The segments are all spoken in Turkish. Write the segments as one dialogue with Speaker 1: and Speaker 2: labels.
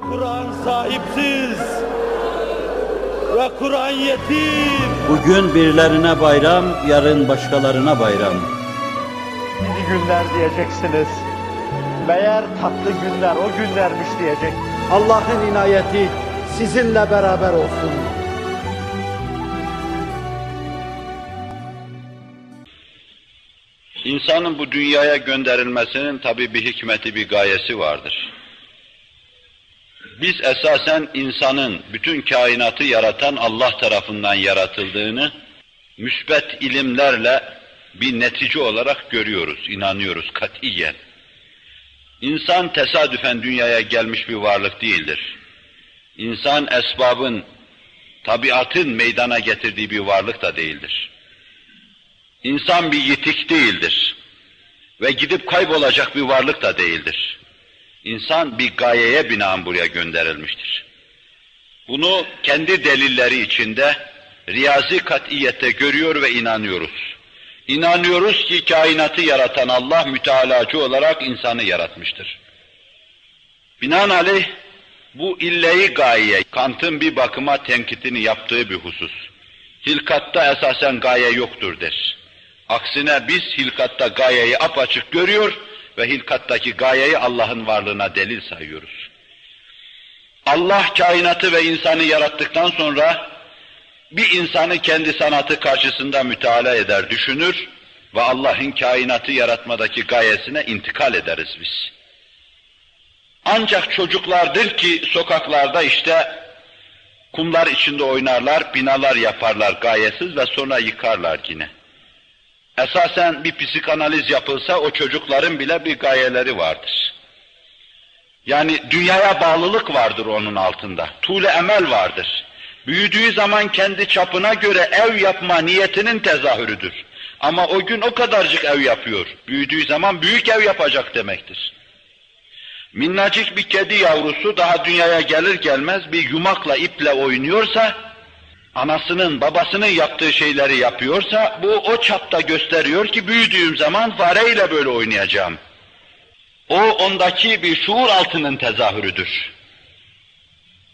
Speaker 1: Kur'an sahipsiz ve Kur'an yetim.
Speaker 2: Bugün birilerine bayram, yarın başkalarına bayram.
Speaker 3: Gidi günler diyeceksiniz. Meğer tatlı günler o günlermiş diyecek.
Speaker 4: Allah'ın inayeti sizinle beraber olsun.
Speaker 5: İnsanın bu dünyaya gönderilmesinin tabi bir hikmeti, bir gayesi vardır. Biz esasen insanın bütün kainatı yaratan Allah tarafından yaratıldığını müsbet ilimlerle bir netice olarak görüyoruz, inanıyoruz katiyen. İnsan tesadüfen dünyaya gelmiş bir varlık değildir. İnsan esbabın, tabiatın meydana getirdiği bir varlık da değildir. İnsan bir yitik değildir. Ve gidip kaybolacak bir varlık da değildir. İnsan bir gayeye binaen buraya gönderilmiştir. Bunu kendi delilleri içinde riyazi katiyette görüyor ve inanıyoruz. İnanıyoruz ki kainatı yaratan Allah mütealacı olarak insanı yaratmıştır. Binaenaleyh bu illeyi gaye, Kant'ın bir bakıma tenkitini yaptığı bir husus. Hilkatta esasen gaye yoktur der. Aksine biz hilkatta gayeyi apaçık görüyor ve hilkattaki gayeyi Allah'ın varlığına delil sayıyoruz. Allah kainatı ve insanı yarattıktan sonra bir insanı kendi sanatı karşısında müteala eder, düşünür ve Allah'ın kainatı yaratmadaki gayesine intikal ederiz biz. Ancak çocuklardır ki sokaklarda işte kumlar içinde oynarlar, binalar yaparlar gayesiz ve sonra yıkarlar yine. Esasen bir psikanaliz yapılsa o çocukların bile bir gayeleri vardır. Yani dünyaya bağlılık vardır onun altında. Tuğle emel vardır. Büyüdüğü zaman kendi çapına göre ev yapma niyetinin tezahürüdür. Ama o gün o kadarcık ev yapıyor. Büyüdüğü zaman büyük ev yapacak demektir. Minnacık bir kedi yavrusu daha dünyaya gelir gelmez bir yumakla iple oynuyorsa, anasının babasının yaptığı şeyleri yapıyorsa, bu o çapta gösteriyor ki büyüdüğüm zaman fareyle böyle oynayacağım. O ondaki bir şuur altının tezahürüdür.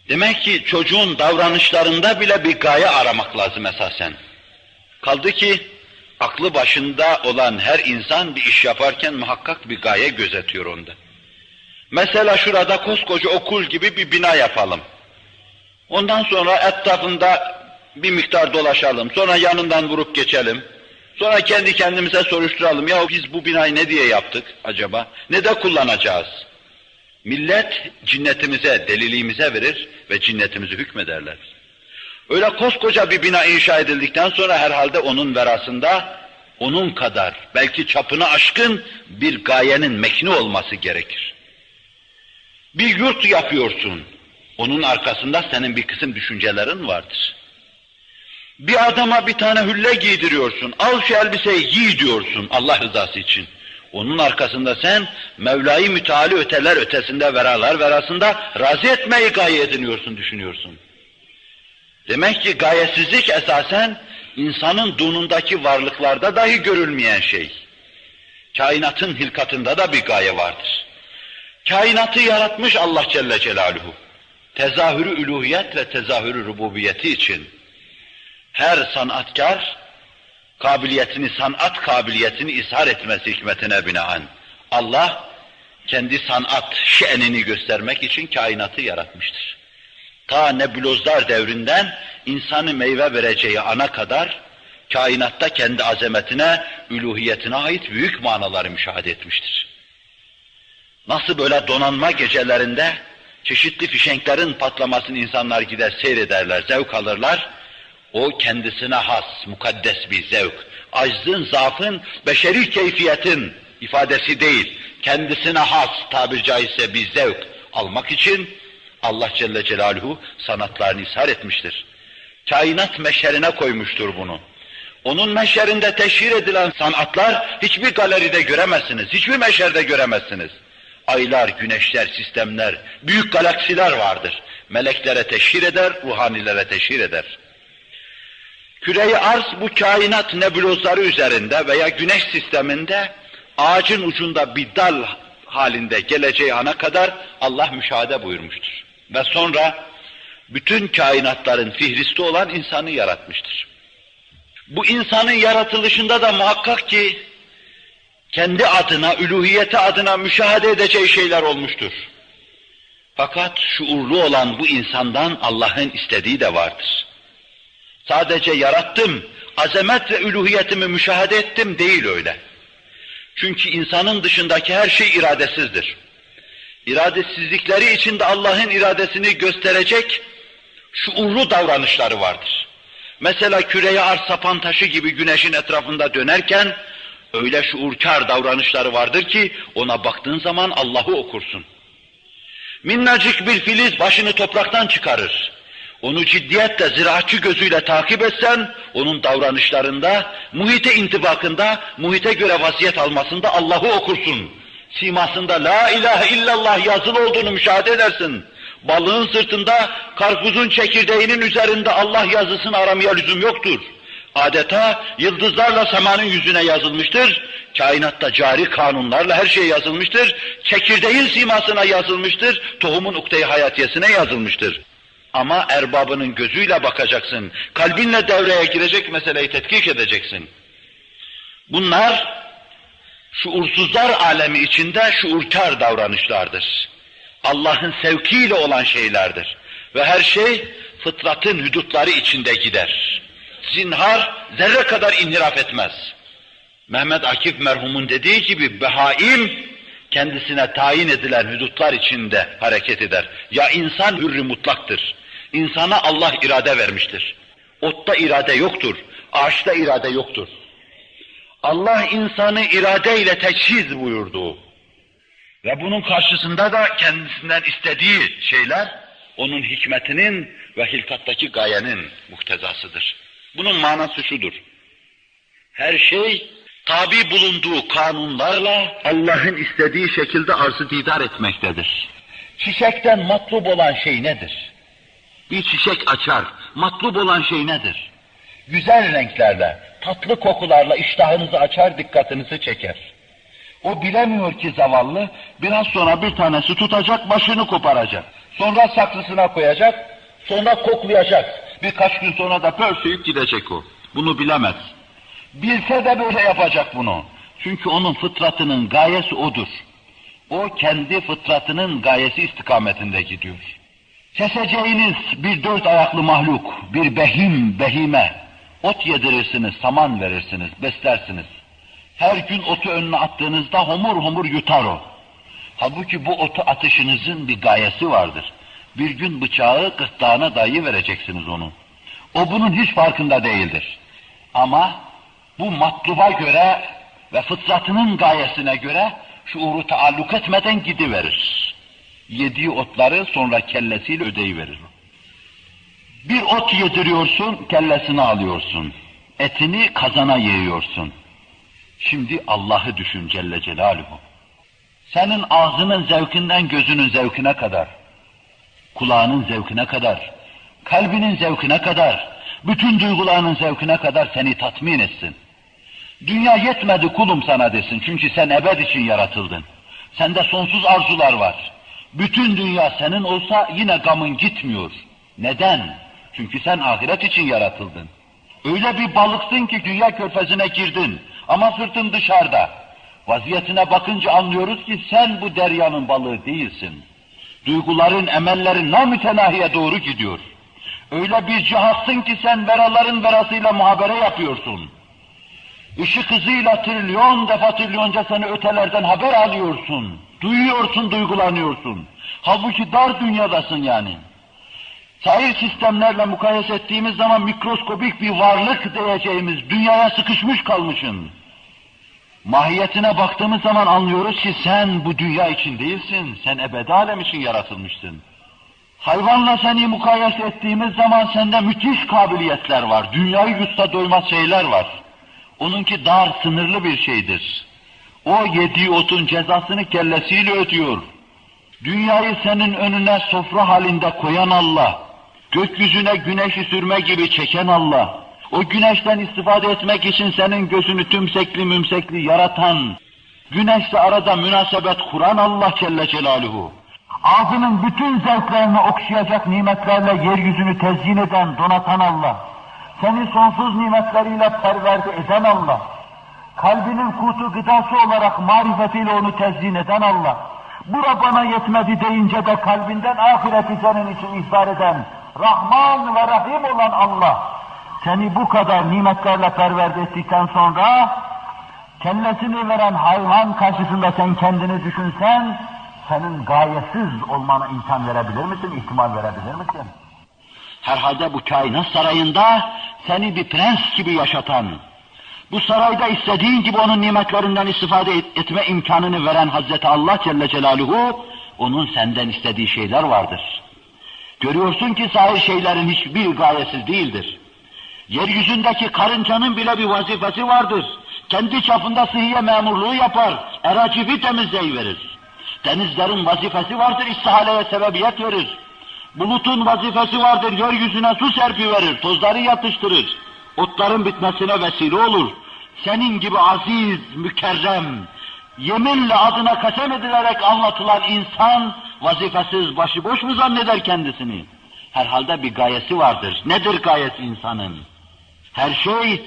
Speaker 5: Demek ki çocuğun davranışlarında bile bir gaye aramak lazım esasen. Kaldı ki aklı başında olan her insan bir iş yaparken muhakkak bir gaye gözetiyor onda. Mesela şurada koskoca okul gibi bir bina yapalım. Ondan sonra etrafında bir miktar dolaşalım. Sonra yanından vurup geçelim. Sonra kendi kendimize soruşturalım. Ya biz bu binayı ne diye yaptık acaba? Ne de kullanacağız? Millet cinnetimize, deliliğimize verir ve cinnetimizi hükmederler. Öyle koskoca bir bina inşa edildikten sonra herhalde onun verasında onun kadar belki çapını aşkın bir gayenin mekni olması gerekir. Bir yurt yapıyorsun. Onun arkasında senin bir kısım düşüncelerin vardır. Bir adama bir tane hülle giydiriyorsun. Al şu elbiseyi giy diyorsun Allah rızası için. Onun arkasında sen Mevla-i Müteali öteler ötesinde veralar verasında razı etmeyi gaye ediniyorsun, düşünüyorsun. Demek ki gayesizlik esasen insanın dunundaki varlıklarda dahi görülmeyen şey. Kainatın hilkatında da bir gaye vardır. Kainatı yaratmış Allah Celle Celaluhu. Tezahürü üluhiyet ve tezahürü rububiyeti için. Her sanatkar kabiliyetini, sanat kabiliyetini ishar etmesi hikmetine binaen. Allah kendi sanat şenini göstermek için kainatı yaratmıştır. Ta nebulozlar devrinden insanı meyve vereceği ana kadar kainatta kendi azametine, üluhiyetine ait büyük manaları müşahede etmiştir. Nasıl böyle donanma gecelerinde çeşitli fişenklerin patlamasını insanlar gider seyrederler, zevk alırlar. O kendisine has, mukaddes bir zevk. Aczın, zaafın, beşeri keyfiyetin ifadesi değil. Kendisine has tabir caizse bir zevk almak için Allah Celle Celaluhu sanatlarını ishar etmiştir. Kainat meşerine koymuştur bunu. Onun meşerinde teşhir edilen sanatlar hiçbir galeride göremezsiniz, hiçbir meşerde göremezsiniz. Aylar, güneşler, sistemler, büyük galaksiler vardır. Meleklere teşhir eder, ruhanilere teşhir eder. Küre-i arz bu kainat nebulozları üzerinde veya güneş sisteminde ağacın ucunda bir dal halinde geleceği ana kadar Allah müşahede buyurmuştur. Ve sonra bütün kainatların fihristi olan insanı yaratmıştır. Bu insanın yaratılışında da muhakkak ki kendi adına, üluhiyeti adına müşahede edeceği şeyler olmuştur. Fakat şuurlu olan bu insandan Allah'ın istediği de vardır. Sadece yarattım, azamet ve üluhiyetimi müşahede ettim değil öyle. Çünkü insanın dışındaki her şey iradesizdir. İradesizlikleri içinde Allah'ın iradesini gösterecek şuurlu davranışları vardır. Mesela küreye arz sapan taşı gibi güneşin etrafında dönerken öyle şuurkar davranışları vardır ki ona baktığın zaman Allah'ı okursun. Minnacık bir filiz başını topraktan çıkarır. Onu ciddiyetle ziraatçı gözüyle takip etsen, onun davranışlarında, muhite intibakında, muhite göre vaziyet almasında Allah'ı okursun. Simasında la ilahe illallah yazılı olduğunu müşahede edersin. Balığın sırtında, karpuzun çekirdeğinin üzerinde Allah yazısını aramaya lüzum yoktur. Adeta yıldızlarla semanın yüzüne yazılmıştır. Kainatta cari kanunlarla her şey yazılmıştır. Çekirdeğin simasına yazılmıştır. Tohumun ukde-i hayatiyesine yazılmıştır. Ama erbabının gözüyle bakacaksın. Kalbinle devreye girecek meseleyi tetkik edeceksin. Bunlar şuursuzlar alemi içinde şuurkar davranışlardır. Allah'ın sevkiyle olan şeylerdir. Ve her şey fıtratın hüdutları içinde gider. Zinhar zerre kadar inhiraf etmez. Mehmet Akif merhumun dediği gibi behaim kendisine tayin edilen hüdutlar içinde hareket eder. Ya insan hürrü mutlaktır. İnsana Allah irade vermiştir. Otta irade yoktur, ağaçta irade yoktur. Allah insanı iradeyle teçhiz buyurdu. Ve bunun karşısında da kendisinden istediği şeyler onun hikmetinin ve hilkattaki gayenin muhtezasıdır. Bunun manası şudur. Her şey tabi bulunduğu kanunlarla Allah'ın istediği şekilde arzı didar etmektedir. Çiçekten matlub olan şey nedir? Bir çiçek açar, matlub olan şey nedir? Güzel renklerle, tatlı kokularla iştahınızı açar, dikkatinizi çeker. O bilemiyor ki zavallı, biraz sonra bir tanesi tutacak, başını koparacak. Sonra saksısına koyacak, sonra koklayacak. Birkaç gün sonra da pörsüyüp gidecek o. Bunu bilemez. Bilse de böyle yapacak bunu. Çünkü onun fıtratının gayesi odur. O kendi fıtratının gayesi istikametinde gidiyor. Keseceğiniz bir dört ayaklı mahluk, bir behim, behime, ot yedirirsiniz, saman verirsiniz, beslersiniz. Her gün otu önüne attığınızda homur homur yutar o. Halbuki bu otu atışınızın bir gayesi vardır. Bir gün bıçağı gırtlağına dayı vereceksiniz onu. O bunun hiç farkında değildir. Ama bu matluba göre ve fıtratının gayesine göre şuuru taalluk etmeden gidiverir. Yediği otları sonra kellesiyle ödeyiverir. Bir ot yediriyorsun, kellesini alıyorsun. Etini kazana yiyorsun. Şimdi Allah'ı düşün Celle Celaluhu. Senin ağzının zevkinden gözünün zevkine kadar, kulağının zevkine kadar, kalbinin zevkine kadar, bütün duygularının zevkine kadar seni tatmin etsin. Dünya yetmedi kulum sana desin çünkü sen ebed için yaratıldın. Sende sonsuz arzular var. Bütün dünya senin olsa yine gamın gitmiyor. Neden? Çünkü sen ahiret için yaratıldın. Öyle bir balıksın ki dünya körfezine girdin ama sırtın dışarıda. Vaziyetine bakınca anlıyoruz ki sen bu deryanın balığı değilsin. Duyguların, emellerin namütenahiye doğru gidiyor. Öyle bir cihazsın ki sen veraların verasıyla muhabere yapıyorsun. Işık hızıyla trilyon defa trilyonca seni ötelerden haber alıyorsun. Duyuyorsun, duygulanıyorsun. Halbuki dar dünyadasın yani. Sair sistemlerle mukayese ettiğimiz zaman mikroskobik bir varlık diyeceğimiz dünyaya sıkışmış kalmışsın. Mahiyetine baktığımız zaman anlıyoruz ki sen bu dünya için değilsin, sen ebedi alem için yaratılmışsın. Hayvanla seni mukayese ettiğimiz zaman sende müthiş kabiliyetler var, dünyayı yutsa doymaz şeyler var. Onunki dar, sınırlı bir şeydir. O yediği otun cezasını kellesiyle ödüyor. Dünyayı senin önüne sofra halinde koyan Allah, gökyüzüne güneşi sürme gibi çeken Allah, o güneşten istifade etmek için senin gözünü tümsekli mümsekli yaratan, güneşle arada münasebet kuran Allah Celle Celaluhu,
Speaker 6: ağzının bütün zevklerini okşayacak nimetlerle yeryüzünü tezyin eden, donatan Allah, seni sonsuz nimetleriyle perverde eden Allah, kalbinin kutu gıdası olarak marifetiyle onu tezyin eden Allah, bura bana yetmedi deyince de kalbinden ahireti senin için ihbar eden, Rahman ve Rahim olan Allah, seni bu kadar nimetlerle perverde ettikten sonra, kellesini veren hayvan karşısında sen kendini düşünsen, senin gayesiz olmana imkan verebilir misin, ihtimal verebilir misin?
Speaker 5: Herhalde bu kainat sarayında seni bir prens gibi yaşatan, bu sarayda istediğin gibi onun nimetlerinden istifade et- etme imkanını veren Hazreti Allah Celle Celaluhu, onun senden istediği şeyler vardır. Görüyorsun ki sahih şeylerin hiçbir gayesiz değildir. Yeryüzündeki karıncanın bile bir vazifesi vardır. Kendi çapında sıhhiye memurluğu yapar, eracibi temizleyiverir. Denizlerin vazifesi vardır, istihaleye sebebiyet verir. Bulutun vazifesi vardır, yeryüzüne su serpiverir, tozları yatıştırır. Otların bitmesine vesile olur. Senin gibi aziz, mükerrem, yeminle adına kasem edilerek anlatılan insan, vazifesiz, başıboş mu zanneder kendisini? Herhalde bir gayesi vardır. Nedir gayesi insanın? Her şey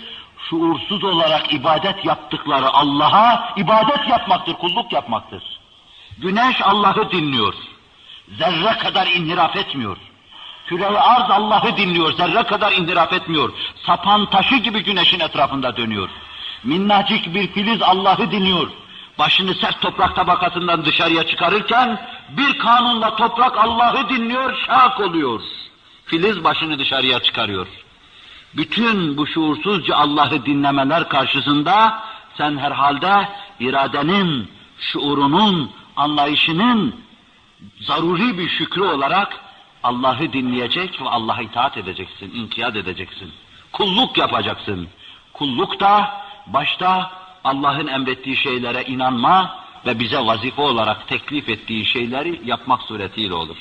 Speaker 5: şuursuz olarak ibadet yaptıkları Allah'a ibadet yapmaktır, kulluk yapmaktır. Güneş Allah'ı dinliyor. Zerre kadar inhiraf etmiyor. Küre-i arz Allah'ı dinliyor, zerre kadar inhiraf etmiyor. Sapan taşı gibi güneşin etrafında dönüyor. Minnacık bir filiz Allah'ı dinliyor. Başını sert toprak tabakasından dışarıya çıkarırken bir kanunla toprak Allah'ı dinliyor, şak oluyor. Filiz başını dışarıya çıkarıyor. Bütün bu şuursuzca Allah'ı dinlemeler karşısında sen herhalde iradenin, şuurunun, anlayışının zaruri bir şükrü olarak Allah'ı dinleyecek ve Allah'a itaat edeceksin, inkiyat edeceksin. Kulluk yapacaksın. Kulluk da başta Allah'ın emrettiği şeylere inanma ve bize vazife olarak teklif ettiği şeyleri yapmak suretiyle olur.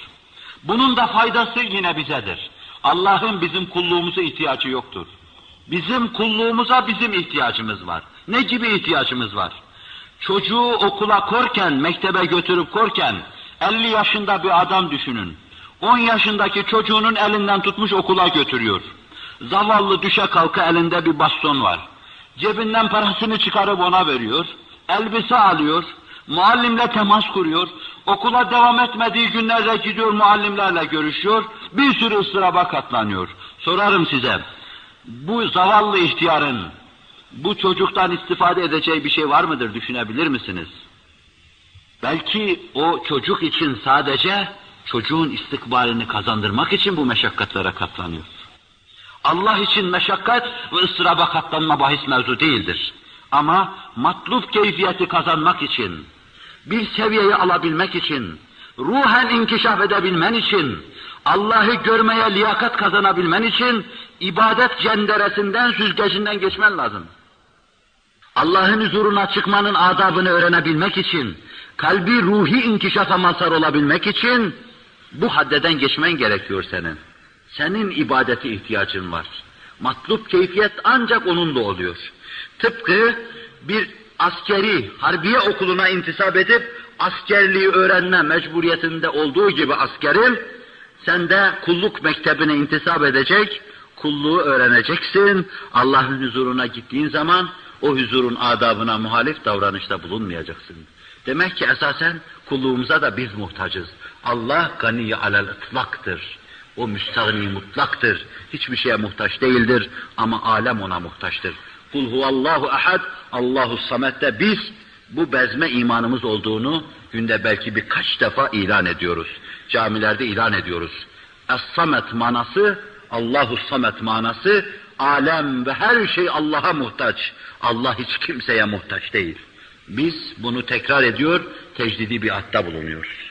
Speaker 5: Bunun da faydası yine bizedir. Allah'ın bizim kulluğumuza ihtiyacı yoktur. Bizim kulluğumuza bizim ihtiyacımız var. Ne gibi ihtiyacımız var? Çocuğu okula korken, mektebe götürüp korken, 50 yaşında bir adam düşünün. 10 yaşındaki çocuğunun elinden tutmuş okula götürüyor. Zavallı düşe kalka elinde bir baston var. Cebinden parasını çıkarıp ona veriyor. Elbise alıyor. Muallimle temas kuruyor. Okula devam etmediği günlerde gidiyor muallimlerle görüşüyor. Bir sürü ıstıraba katlanıyor. Sorarım size. Bu zavallı ihtiyarın bu çocuktan istifade edeceği bir şey var mıdır düşünebilir misiniz? Belki o çocuk için sadece çocuğun istikbalini kazandırmak için bu meşakkatlere katlanıyor. Allah için meşakkat ve ıstıraba katlanma bahis mevzu değildir. Ama matlub keyfiyeti kazanmak için, bir seviyeyi alabilmek için, ruhen inkişaf edebilmen için, Allah'ı görmeye liyakat kazanabilmen için ibadet cenderesinden, süzgecinden geçmen lazım. Allah'ın huzuruna çıkmanın adabını öğrenebilmek için, kalbi ruhi inkişafa mazhar olabilmek için bu haddeden geçmen gerekiyor senin. Senin ibadete ihtiyacın var. Matlub keyfiyet ancak onunla oluyor. Tıpkı bir askeri harbiye okuluna intisap edip askerliği öğrenme mecburiyetinde olduğu gibi askerin sen de kulluk mektebine intisap edecek, kulluğu öğreneceksin. Allah'ın huzuruna gittiğin zaman o huzurun adabına muhalif davranışta bulunmayacaksın. Demek ki esasen kulluğumuza da biz muhtacız. Allah gani alel ıtlaktır. O müstahni mutlaktır. Hiçbir şeye muhtaç değildir ama alem ona muhtaçtır. Kul huvallahu ahad, Allahu samet'te biz bu bezme imanımız olduğunu günde belki birkaç defa ilan ediyoruz. Camilerde ilan ediyoruz. Es-samet manası, Allahu samet manası, alem ve her şey Allah'a muhtaç. Allah hiç kimseye muhtaç değil. Biz bunu tekrar ediyor, tecdidi bir atta bulunuyoruz.